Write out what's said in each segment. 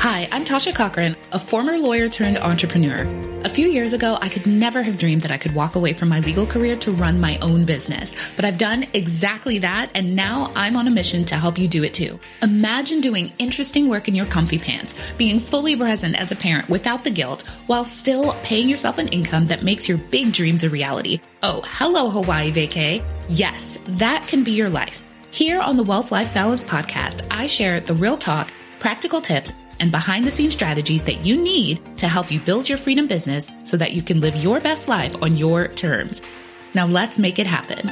Hi, I'm Tasha Cochran, a former lawyer turned entrepreneur. A few years ago, I could never have dreamed that I could walk away from my legal career to run my own business, but I've done exactly that, and now I'm on a mission to help you do it too. Imagine doing interesting work in your comfy pants, being fully present as a parent without the guilt, while still paying yourself an income that makes your big dreams a reality. Oh, hello, Hawaii vacay. Yes, that can be your life. Here on the Wealth Life Balance podcast, I share the real talk, practical tips, and behind the scenes strategies that you need to help you build your freedom business so that you can live your best life on your terms. Now let's make it happen.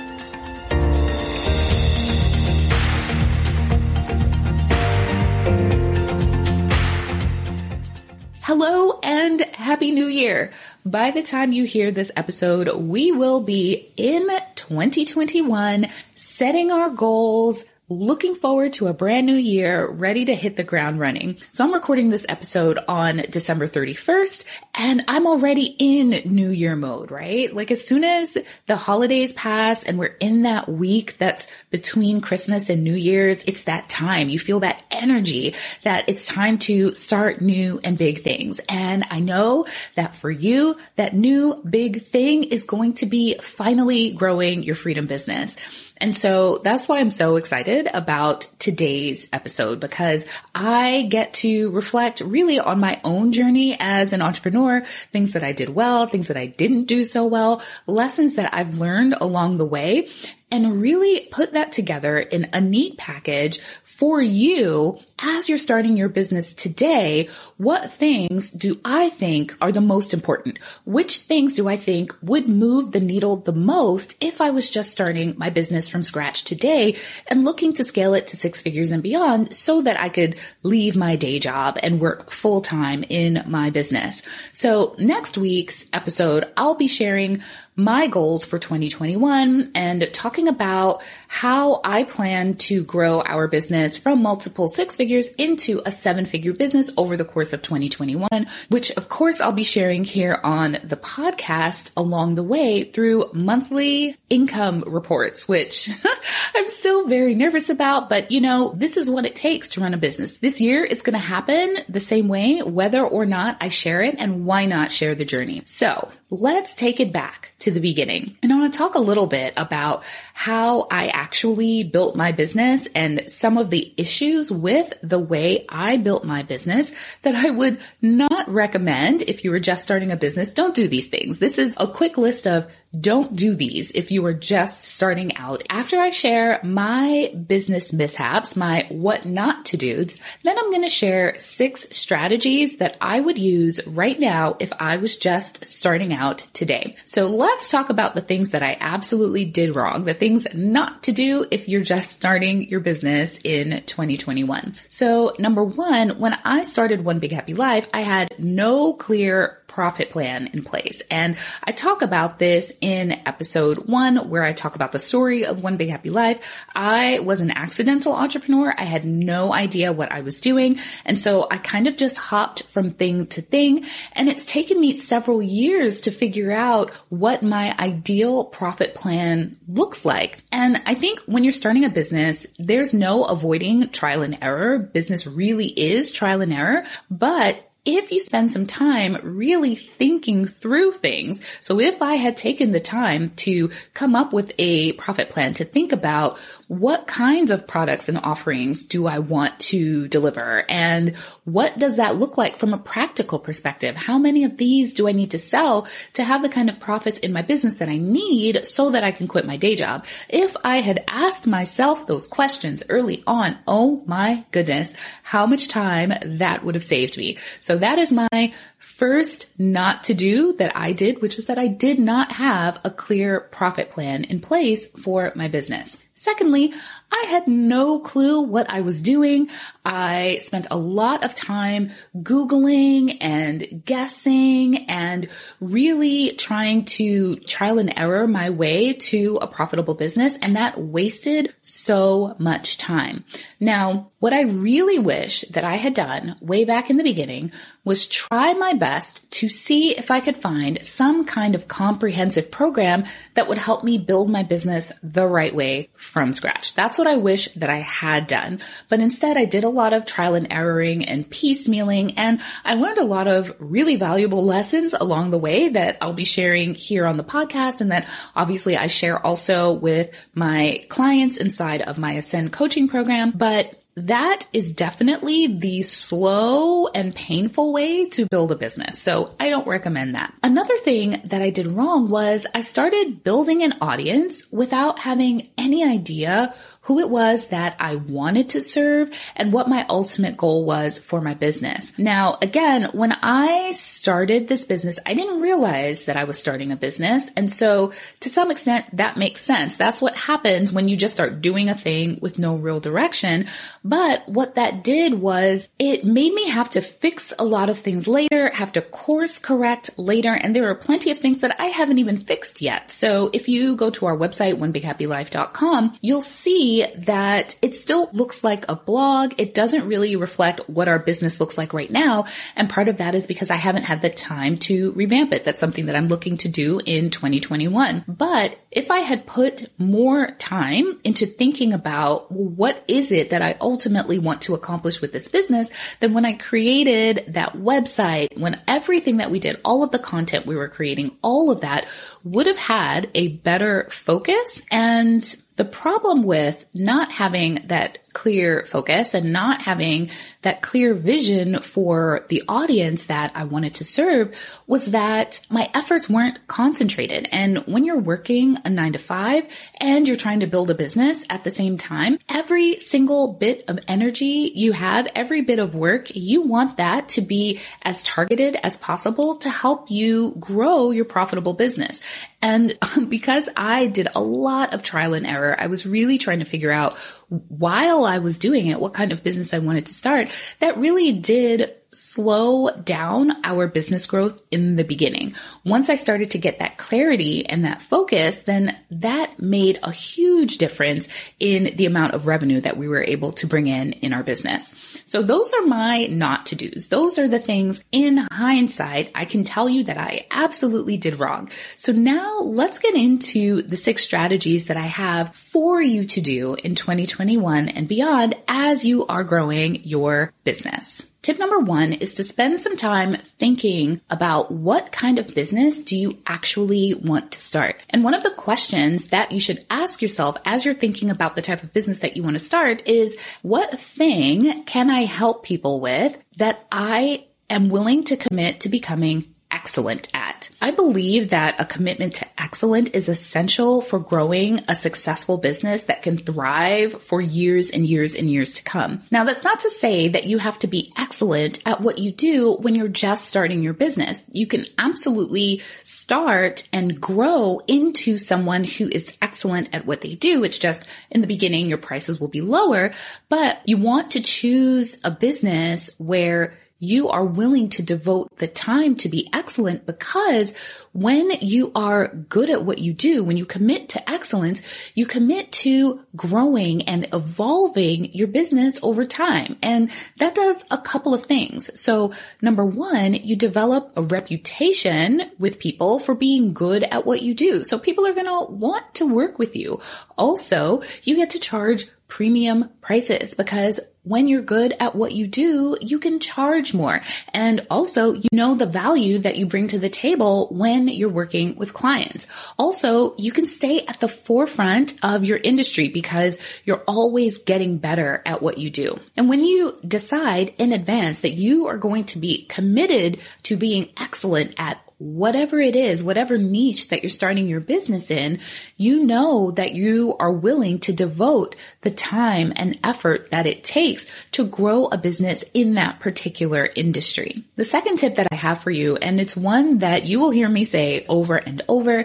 Hello and happy new year. By the time you hear this episode, we will be in 2021 setting our goals, looking forward to a brand new year, ready to hit the ground running. So I'm recording this episode on December 31st and I'm already in new year mode, right? Like as soon as the holidays pass and we're in that week that's between Christmas and New Year's, it's that time. You feel that energy that it's time to start new and big things. And I know that for you, that new big thing is going to be finally growing your freedom business. And so that's why I'm so excited about today's episode because I get to reflect really on my own journey as an entrepreneur, things that I did well, things that I didn't do so well, lessons that I've learned along the way and really put that together in a neat package for you as you're starting your business today. What things do I think are the most important? Which things do I think would move the needle the most if I was just starting my business from scratch today and looking to scale it to six figures and beyond so that I could leave my day job and work full time in my business. So next week's episode, I'll be sharing my goals for 2021 and talking about how I plan to grow our business from multiple six figures into a seven figure business over the course of 2021, which of course I'll be sharing here on the podcast along the way through monthly income reports, which I'm still very nervous about, but you know, this is what it takes to run a business. This year it's going to happen the same way, whether or not I share it and why not share the journey. So let's take it back to the beginning. And I want to talk a little bit about how I actually built my business and some of the issues with the way I built my business that I would not recommend if you were just starting a business. Don't do these things. This is a quick list of don't do these if you are just starting out. After I share my business mishaps, my what not to do's, then I'm going to share six strategies that I would use right now if I was just starting out today. So let's talk about the things that I absolutely did wrong, the things not to do if you're just starting your business in 2021. So number one, when I started One Big Happy Life, I had no clear profit plan in place. And I talk about this in episode one, where I talk about the story of One Big Happy Life. I was an accidental entrepreneur. I had no idea what I was doing. And so I kind of just hopped from thing to thing. And it's taken me several years to figure out what my ideal profit plan looks like. And I think when you're starting a business, there's no avoiding trial and error. Business really is trial and error, but if you spend some time really thinking through things. So if I had taken the time to come up with a profit plan to think about what kinds of products and offerings do I want to deliver and what does that look like from a practical perspective? How many of these do I need to sell to have the kind of profits in my business that I need so that I can quit my day job? If I had asked myself those questions early on, oh my goodness, how much time that would have saved me. So that is my first not to do that I did, which was that I did not have a clear profit plan in place for my business. Secondly, I had no clue what I was doing. I spent a lot of time Googling and guessing and really trying to trial and error my way to a profitable business. And that wasted so much time. Now, What I really wish that I had done way back in the beginning was try my best to see if I could find some kind of comprehensive program that would help me build my business the right way from scratch. That's what I wish that I had done. But instead I did a lot of trial and erroring and piecemealing and I learned a lot of really valuable lessons along the way that I'll be sharing here on the podcast and that obviously I share also with my clients inside of my Ascend coaching program. But that is definitely the slow and painful way to build a business. So I don't recommend that. Another thing that I did wrong was I started building an audience without having any idea who it was that I wanted to serve and what my ultimate goal was for my business. Now, again, when I started this business, I didn't realize that I was starting a business. And so to some extent, that makes sense. That's what happens when you just start doing a thing with no real direction. But what that did was it made me have to fix a lot of things later, have to course correct later. And there are plenty of things that I haven't even fixed yet. So if you go to our website, onebighappylife.com, you'll see that it still looks like a blog. It doesn't really reflect what our business looks like right now. And part of that is because I haven't had the time to revamp it. That's something that I'm looking to do in 2021. But if I had put more time into thinking about well, what is it that I ultimately want to accomplish with this business, then when I created that website, when everything that we did, all of the content we were creating, all of that would have had a better focus. And the problem with not having that clear focus and not having that clear vision for the audience that I wanted to serve was that my efforts weren't concentrated. And when you're working a nine to five and you're trying to build a business at the same time, every single bit of energy you have, every bit of work, you want that to be as targeted as possible to help you grow your profitable business. And because I did a lot of trial and error, I was really trying to figure out while I was doing it, what kind of business I wanted to start. That really did slow down our business growth in the beginning. Once I started to get that clarity and that focus, then that made a huge difference in the amount of revenue that we were able to bring in in our business. So those are my not to do's. Those are the things in hindsight I can tell you that I absolutely did wrong. So now let's get into the six strategies that I have for you to do in 2021 and beyond as you are growing your business. Tip number one is to spend some time thinking about what kind of business do you actually want to start? And one of the questions that you should ask yourself as you're thinking about the type of business that you want to start is what thing can I help people with that I am willing to commit to becoming excellent at. I believe that a commitment to excellent is essential for growing a successful business that can thrive for years and years and years to come. Now that's not to say that you have to be excellent at what you do when you're just starting your business. You can absolutely start and grow into someone who is excellent at what they do. It's just in the beginning your prices will be lower, but you want to choose a business where you are willing to devote the time to be excellent because when you are good at what you do, when you commit to excellence, you commit to growing and evolving your business over time. And that does a couple of things. So number one, you develop a reputation with people for being good at what you do. So people are going to want to work with you. Also, you get to charge premium prices because when you're good at what you do, you can charge more. And also, you know the value that you bring to the table when you're working with clients. Also, you can stay at the forefront of your industry because you're always getting better at what you do. And when you decide in advance that you are going to be committed to being excellent at whatever it is, whatever niche that you're starting your business in, you know that you are willing to devote the time and effort that it takes to grow a business in that particular industry. The second tip that I have for you, and it's one that you will hear me say over and over,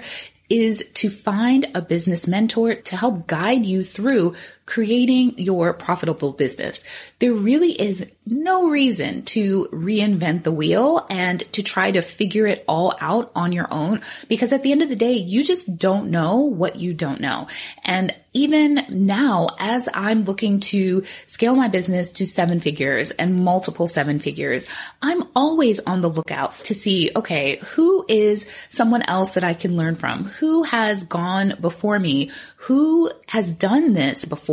is to find a business mentor to help guide you through creating your profitable business. There really is no reason to reinvent the wheel and to try to figure it all out on your own because at the end of the day, you just don't know what you don't know. And even now, as I'm looking to scale my business to seven figures and multiple seven figures, I'm always on the lookout to see, okay, who is someone else that I can learn from? Who has gone before me? Who has done this before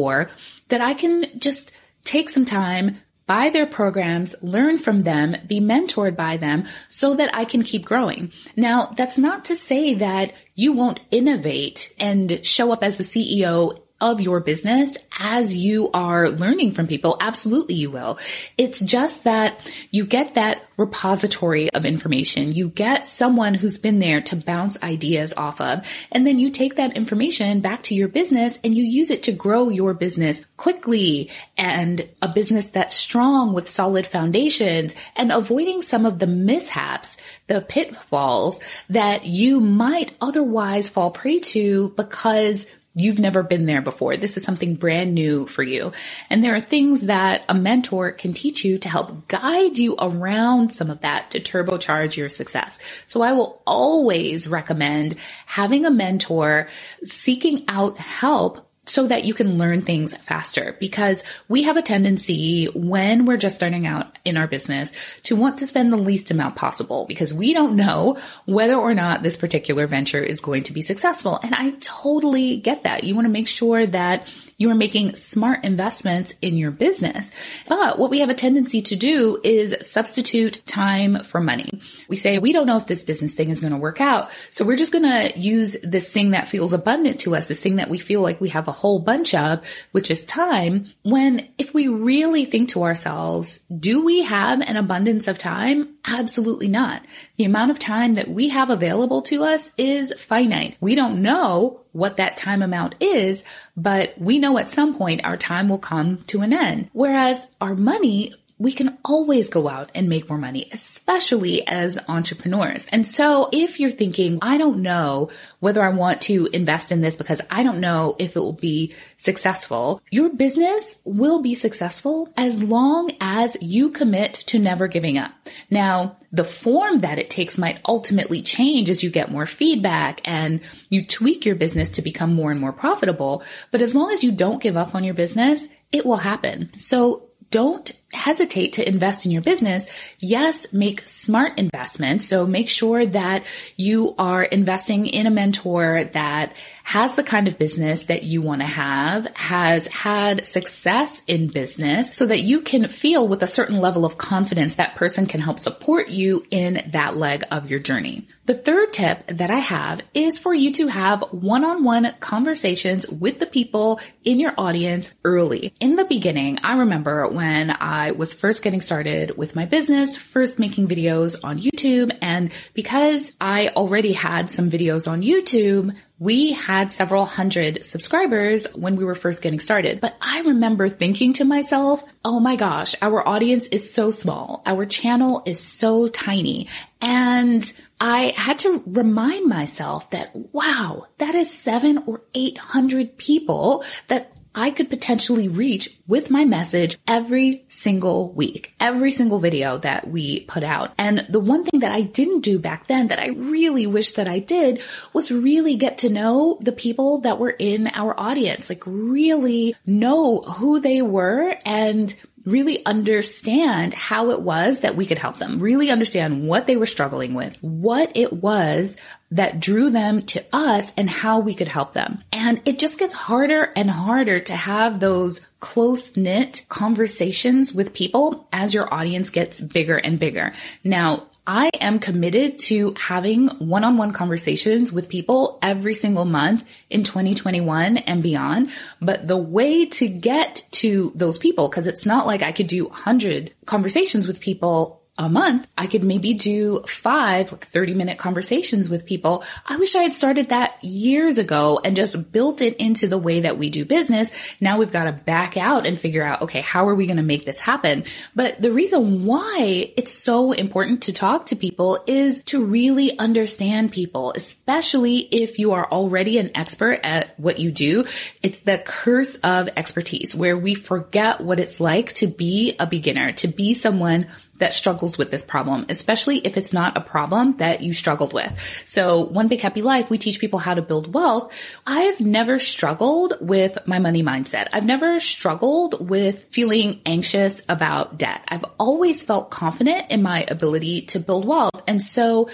that I can just take some time, buy their programs, learn from them, be mentored by them so that I can keep growing. Now, that's not to say that you won't innovate and show up as the CEO of your business as you are learning from people. Absolutely you will. It's just that you get that repository of information. You get someone who's been there to bounce ideas off of. And then you take that information back to your business and you use it to grow your business quickly and a business that's strong with solid foundations and avoiding some of the mishaps, the pitfalls that you might otherwise fall prey to because You've never been there before. This is something brand new for you. And there are things that a mentor can teach you to help guide you around some of that to turbocharge your success. So I will always recommend having a mentor, seeking out help so that you can learn things faster because we have a tendency when we're just starting out in our business to want to spend the least amount possible because we don't know whether or not this particular venture is going to be successful. And I totally get that. You want to make sure that you are making smart investments in your business. But what we have a tendency to do is substitute time for money. We say, we don't know if this business thing is going to work out. So we're just going to use this thing that feels abundant to us, this thing that we feel like we have a whole bunch of, which is time. When if we really think to ourselves, do we have an abundance of time? Absolutely not. The amount of time that we have available to us is finite. We don't know what that time amount is, but we know at some point our time will come to an end. Whereas our money we can always go out and make more money, especially as entrepreneurs. And so if you're thinking, I don't know whether I want to invest in this because I don't know if it will be successful, your business will be successful as long as you commit to never giving up. Now, the form that it takes might ultimately change as you get more feedback and you tweak your business to become more and more profitable. But as long as you don't give up on your business, it will happen. So don't hesitate to invest in your business. Yes, make smart investments. So make sure that you are investing in a mentor that has the kind of business that you want to have, has had success in business so that you can feel with a certain level of confidence that person can help support you in that leg of your journey. The third tip that I have is for you to have one-on-one conversations with the people in your audience early. In the beginning, I remember when I was first getting started with my business, first making videos on YouTube, and because I already had some videos on YouTube, we had several hundred subscribers when we were first getting started, but I remember thinking to myself, oh my gosh, our audience is so small. Our channel is so tiny. And I had to remind myself that, wow, that is seven or 800 people that I could potentially reach with my message every single week, every single video that we put out. And the one thing that I didn't do back then that I really wish that I did was really get to know the people that were in our audience, like really know who they were and really understand how it was that we could help them, really understand what they were struggling with, what it was that drew them to us and how we could help them. And it just gets harder and harder to have those close knit conversations with people as your audience gets bigger and bigger. Now, I am committed to having one-on-one conversations with people every single month in 2021 and beyond. But the way to get to those people, because it's not like I could do 100 conversations with people a month, I could maybe do five 30 minute conversations with people. I wish I had started that years ago and just built it into the way that we do business. Now we've got to back out and figure out, okay, how are we going to make this happen? But the reason why it's so important to talk to people is to really understand people, especially if you are already an expert at what you do. It's the curse of expertise where we forget what it's like to be a beginner, to be someone that struggles with this problem, especially if it's not a problem that you struggled with. So one big happy life, we teach people how to build wealth. I've never struggled with my money mindset. I've never struggled with feeling anxious about debt. I've always felt confident in my ability to build wealth. And so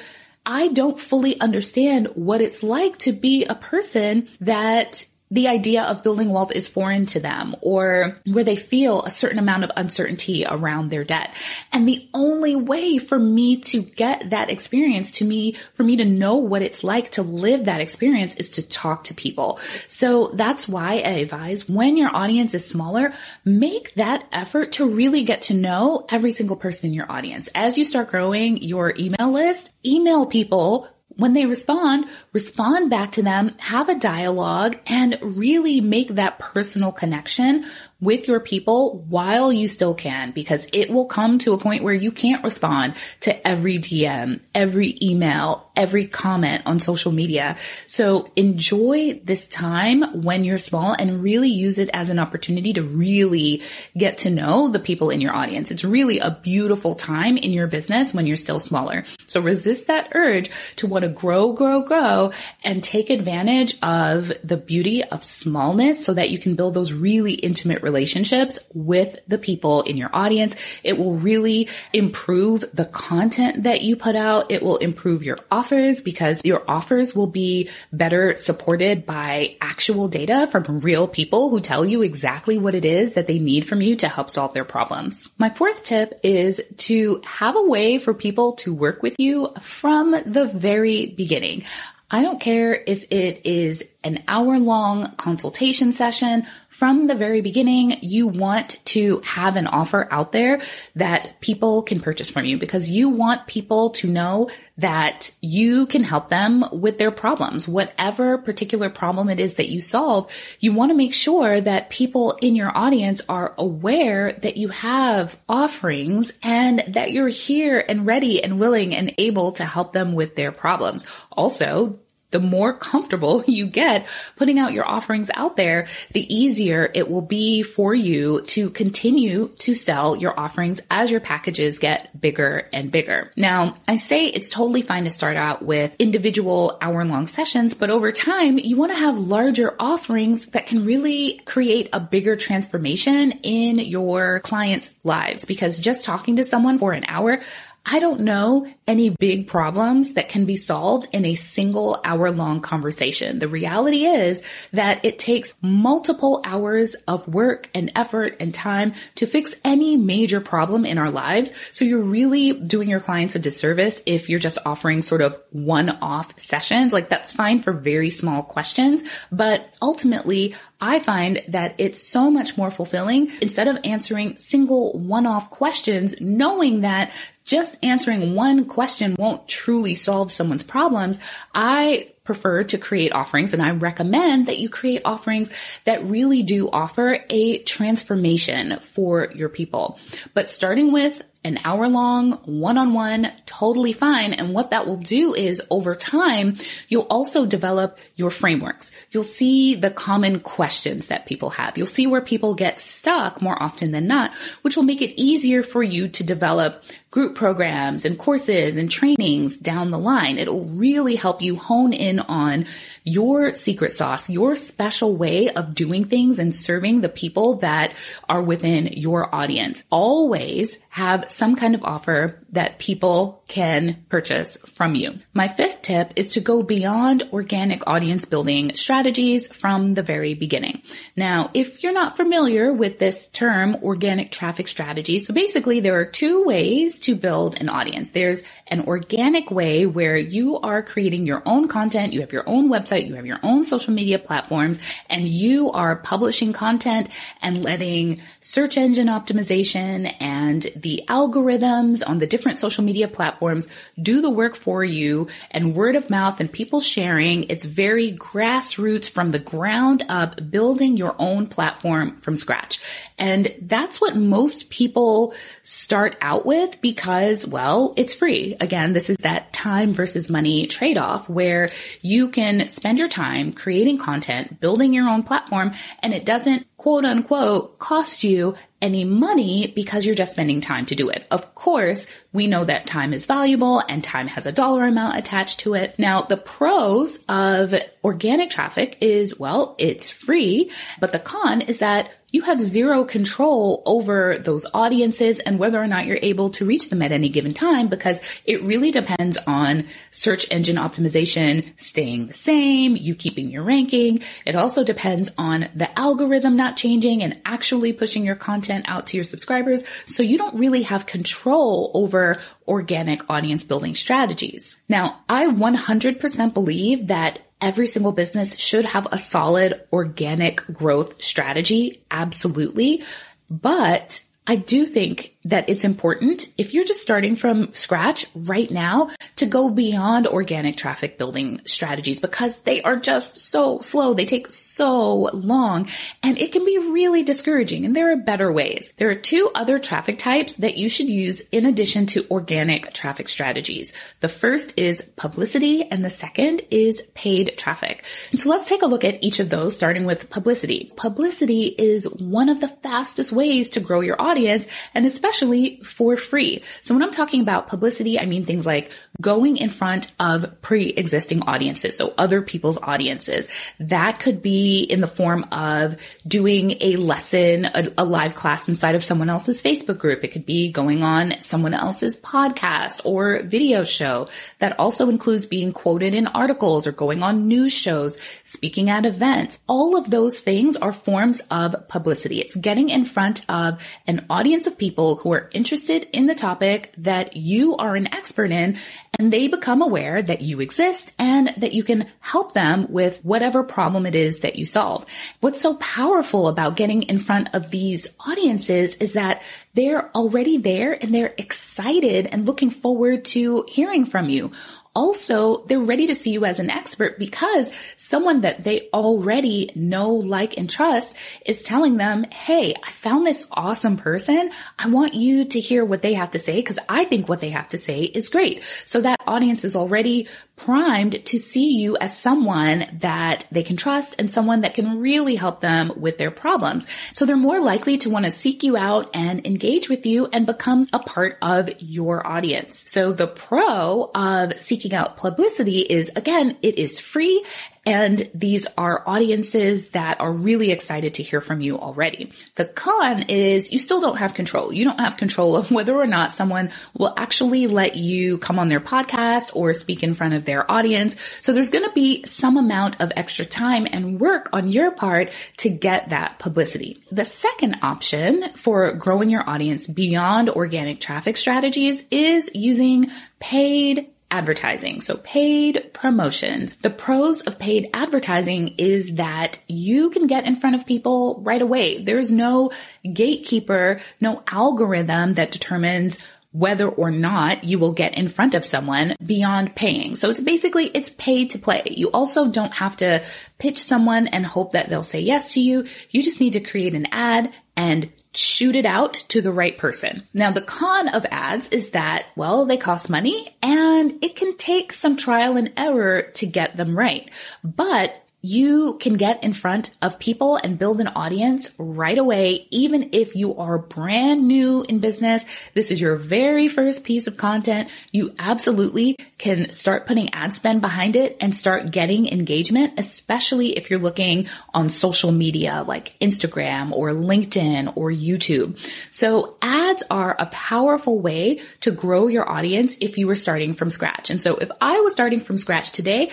I don't fully understand what it's like to be a person that the idea of building wealth is foreign to them or where they feel a certain amount of uncertainty around their debt. And the only way for me to get that experience to me, for me to know what it's like to live that experience is to talk to people. So that's why I advise when your audience is smaller, make that effort to really get to know every single person in your audience. As you start growing your email list, email people when they respond, respond back to them, have a dialogue and really make that personal connection with your people while you still can, because it will come to a point where you can't respond to every DM, every email, every comment on social media. So enjoy this time when you're small and really use it as an opportunity to really get to know the people in your audience. It's really a beautiful time in your business when you're still smaller. So resist that urge to want to grow, grow, grow and take advantage of the beauty of smallness so that you can build those really intimate relationships with the people in your audience. It will really improve the content that you put out. It will improve your offers because your offers will be better supported by actual data from real people who tell you exactly what it is that they need from you to help solve their problems. My fourth tip is to have a way for people to work with you from the very beginning. I don't care if it is an hour long consultation session from the very beginning, you want to have an offer out there that people can purchase from you because you want people to know that you can help them with their problems. Whatever particular problem it is that you solve, you want to make sure that people in your audience are aware that you have offerings and that you're here and ready and willing and able to help them with their problems. Also, the more comfortable you get putting out your offerings out there, the easier it will be for you to continue to sell your offerings as your packages get bigger and bigger. Now, I say it's totally fine to start out with individual hour long sessions, but over time, you want to have larger offerings that can really create a bigger transformation in your clients' lives because just talking to someone for an hour, I don't know any big problems that can be solved in a single hour long conversation. The reality is that it takes multiple hours of work and effort and time to fix any major problem in our lives. So you're really doing your clients a disservice if you're just offering sort of one off sessions. Like that's fine for very small questions, but ultimately I find that it's so much more fulfilling instead of answering single one-off questions, knowing that just answering one question won't truly solve someone's problems. I prefer to create offerings and I recommend that you create offerings that really do offer a transformation for your people. But starting with an hour long, one on one, totally fine. And what that will do is over time, you'll also develop your frameworks. You'll see the common questions that people have. You'll see where people get stuck more often than not, which will make it easier for you to develop group programs and courses and trainings down the line. It'll really help you hone in on your secret sauce, your special way of doing things and serving the people that are within your audience. Always have some kind of offer that people can purchase from you. My fifth tip is to go beyond organic audience building strategies from the very beginning. Now, if you're not familiar with this term, organic traffic strategy, so basically there are two ways to build an audience. There's an organic way where you are creating your own content, you have your own website, you have your own social media platforms, and you are publishing content and letting search engine optimization and the algorithms on the different social media platforms do the work for you and word of mouth and people sharing. It's very grassroots from the ground up, building your own platform from scratch. And that's what most people start out with because, well, it's free. Again, this is that time versus money trade-off where you can spend your time creating content, building your own platform, and it doesn't quote unquote cost you any money because you're just spending time to do it. Of course, we know that time is valuable and time has a dollar amount attached to it. Now, the pros of organic traffic is, well, it's free, but the con is that you have zero control over those audiences and whether or not you're able to reach them at any given time because it really depends on search engine optimization staying the same, you keeping your ranking. It also depends on the algorithm not changing and actually pushing your content out to your subscribers. So you don't really have control over organic audience building strategies. Now, I 100% believe that every single business should have a solid organic growth strategy. Absolutely. But I do think that it's important if you're just starting from scratch right now to go beyond organic traffic building strategies because they are just so slow. They take so long and it can be really discouraging and there are better ways. There are two other traffic types that you should use in addition to organic traffic strategies. The first is publicity and the second is paid traffic. So let's take a look at each of those starting with publicity. Publicity is one of the fastest ways to grow your audience and especially for free. So when I'm talking about publicity, I mean things like going in front of pre-existing audiences. So other people's audiences. That could be in the form of doing a lesson, a, a live class inside of someone else's Facebook group. It could be going on someone else's podcast or video show. That also includes being quoted in articles or going on news shows, speaking at events. All of those things are forms of publicity. It's getting in front of an audience of people who are interested in the topic that you are an expert in and they become aware that you exist and that you can help them with whatever problem it is that you solve. What's so powerful about getting in front of these audiences is that they're already there and they're excited and looking forward to hearing from you also they're ready to see you as an expert because someone that they already know, like, and trust is telling them, Hey, I found this awesome person. I want you to hear what they have to say because I think what they have to say is great. So that audience is already primed to see you as someone that they can trust and someone that can really help them with their problems. So they're more likely to want to seek you out and engage with you and become a part of your audience. So the pro of seeking out publicity is again, it is free and these are audiences that are really excited to hear from you already. The con is you still don't have control. You don't have control of whether or not someone will actually let you come on their podcast or speak in front of their audience. So there's going to be some amount of extra time and work on your part to get that publicity. The second option for growing your audience beyond organic traffic strategies is using paid advertising. So paid promotions. The pros of paid advertising is that you can get in front of people right away. There's no gatekeeper, no algorithm that determines whether or not you will get in front of someone beyond paying. So it's basically, it's pay to play. You also don't have to pitch someone and hope that they'll say yes to you. You just need to create an ad and shoot it out to the right person. Now the con of ads is that, well, they cost money and it can take some trial and error to get them right. But you can get in front of people and build an audience right away, even if you are brand new in business. This is your very first piece of content. You absolutely can start putting ad spend behind it and start getting engagement, especially if you're looking on social media like Instagram or LinkedIn or YouTube. So ads are a powerful way to grow your audience if you were starting from scratch. And so if I was starting from scratch today,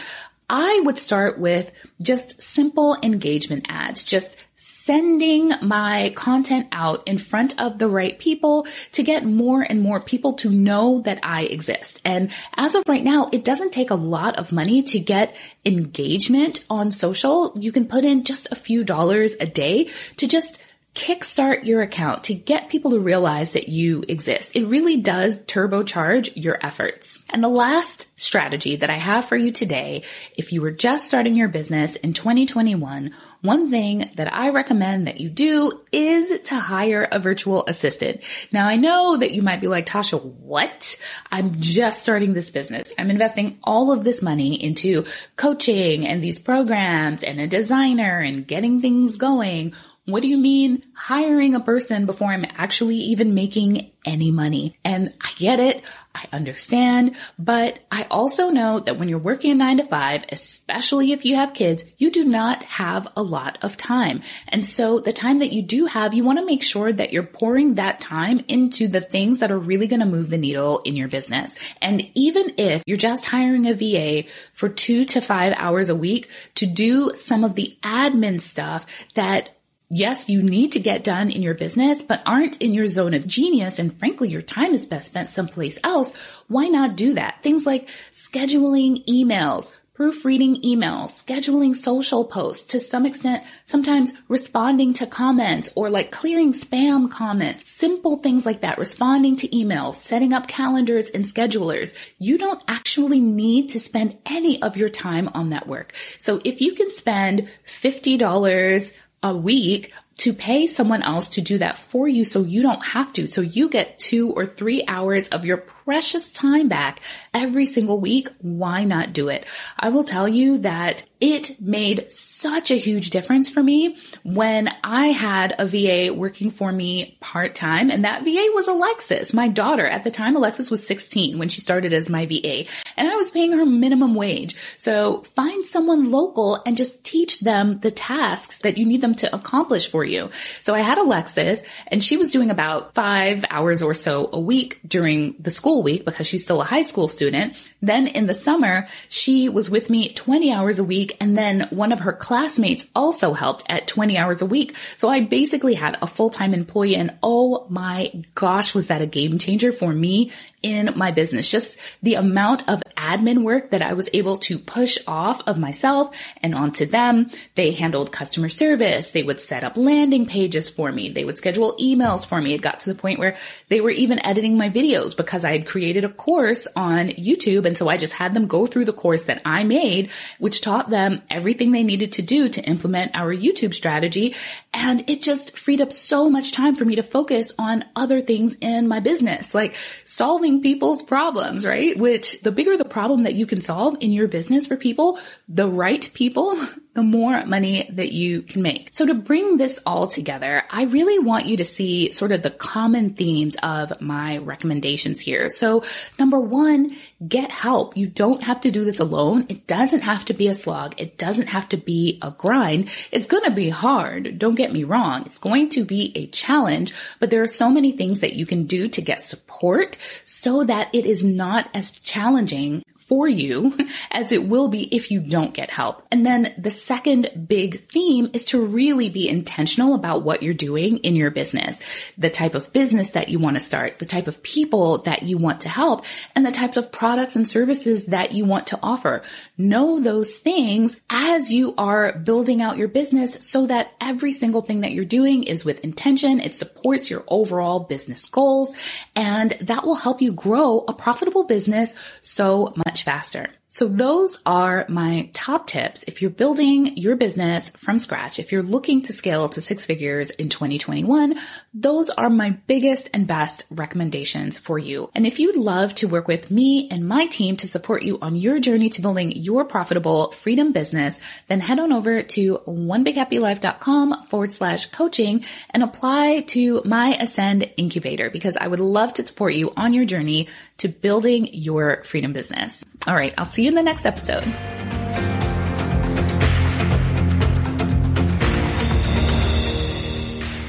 I would start with just simple engagement ads, just sending my content out in front of the right people to get more and more people to know that I exist. And as of right now, it doesn't take a lot of money to get engagement on social. You can put in just a few dollars a day to just kickstart your account to get people to realize that you exist. It really does turbocharge your efforts. And the last strategy that I have for you today, if you were just starting your business in 2021, one thing that I recommend that you do is to hire a virtual assistant. Now I know that you might be like, Tasha, what? I'm just starting this business. I'm investing all of this money into coaching and these programs and a designer and getting things going. What do you mean hiring a person before I'm actually even making any money? And I get it. I understand, but I also know that when you're working a nine to five, especially if you have kids, you do not have a lot of time. And so the time that you do have, you want to make sure that you're pouring that time into the things that are really going to move the needle in your business. And even if you're just hiring a VA for two to five hours a week to do some of the admin stuff that yes, you need to get done in your business, but aren't in your zone of genius. And frankly, your time is best spent someplace else. Why not do that? Things like scheduling emails, proofreading emails, scheduling social posts, to some extent, sometimes responding to comments or like clearing spam comments, simple things like that, responding to emails, setting up calendars and schedulers. You don't actually need to spend any of your time on that work. So if you can spend $50 a week to pay someone else to do that for you so you don't have to. So you get two or three hours of your precious time back every single week. Why not do it? I will tell you that it made such a huge difference for me when I had a VA working for me part time. And that VA was Alexis, my daughter. At the time, Alexis was 16 when she started as my VA and I was paying her minimum wage. So find someone local and just teach them the tasks that you need them to accomplish for you. So I had Alexis and she was doing about five hours or so a week during the school week because she's still a high school student. Then in the summer, she was with me 20 hours a week and then one of her classmates also helped at 20 hours a week. So I basically had a full-time employee and oh my gosh, was that a game changer for me in my business. Just the amount of admin work that I was able to push off of myself and onto them. They handled customer service. They would set up landing pages for me. They would schedule emails for me. It got to the point where they were even editing my videos because I had created a course on YouTube. And so I just had them go through the course that I made, which taught them everything they needed to do to implement our YouTube strategy. And it just freed up so much time for me to focus on other things in my business, like solving people's problems, right? Which the bigger the problem that you can solve in your business for people, the right people, the more money that you can make. So to bring this all together, I really want you to see sort of the common themes of my recommendations here. So number one, get help. You don't have to do this alone. It doesn't have to be a slog. It doesn't have to be a grind. It's going to be hard. Don't get me wrong. It's going to be a challenge, but there are so many things that you can do to get support so that it is not as challenging for you as it will be if you don't get help. And then the second big theme is to really be intentional about what you're doing in your business, the type of business that you want to start, the type of people that you want to help, and the types of products and services that you want to offer. Know those things as you are building out your business so that every single thing that you're doing is with intention. It supports your overall business goals and that will help you grow a profitable business so faster. So those are my top tips if you're building your business from scratch, if you're looking to scale to six figures in 2021, those are my biggest and best recommendations for you. And if you'd love to work with me and my team to support you on your journey to building your profitable freedom business, then head on over to onebighappylife.com forward slash coaching and apply to my Ascend incubator because I would love to support you on your journey to building your freedom business. All right. I'll see you in the next episode.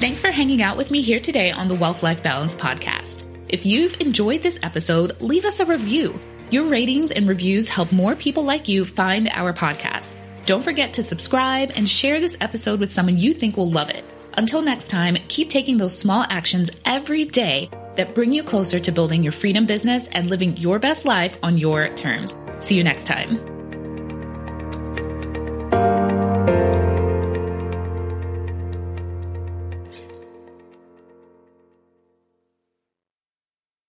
Thanks for hanging out with me here today on the Wealth Life Balance podcast. If you've enjoyed this episode, leave us a review. Your ratings and reviews help more people like you find our podcast. Don't forget to subscribe and share this episode with someone you think will love it. Until next time, keep taking those small actions every day that bring you closer to building your freedom business and living your best life on your terms. See you next time.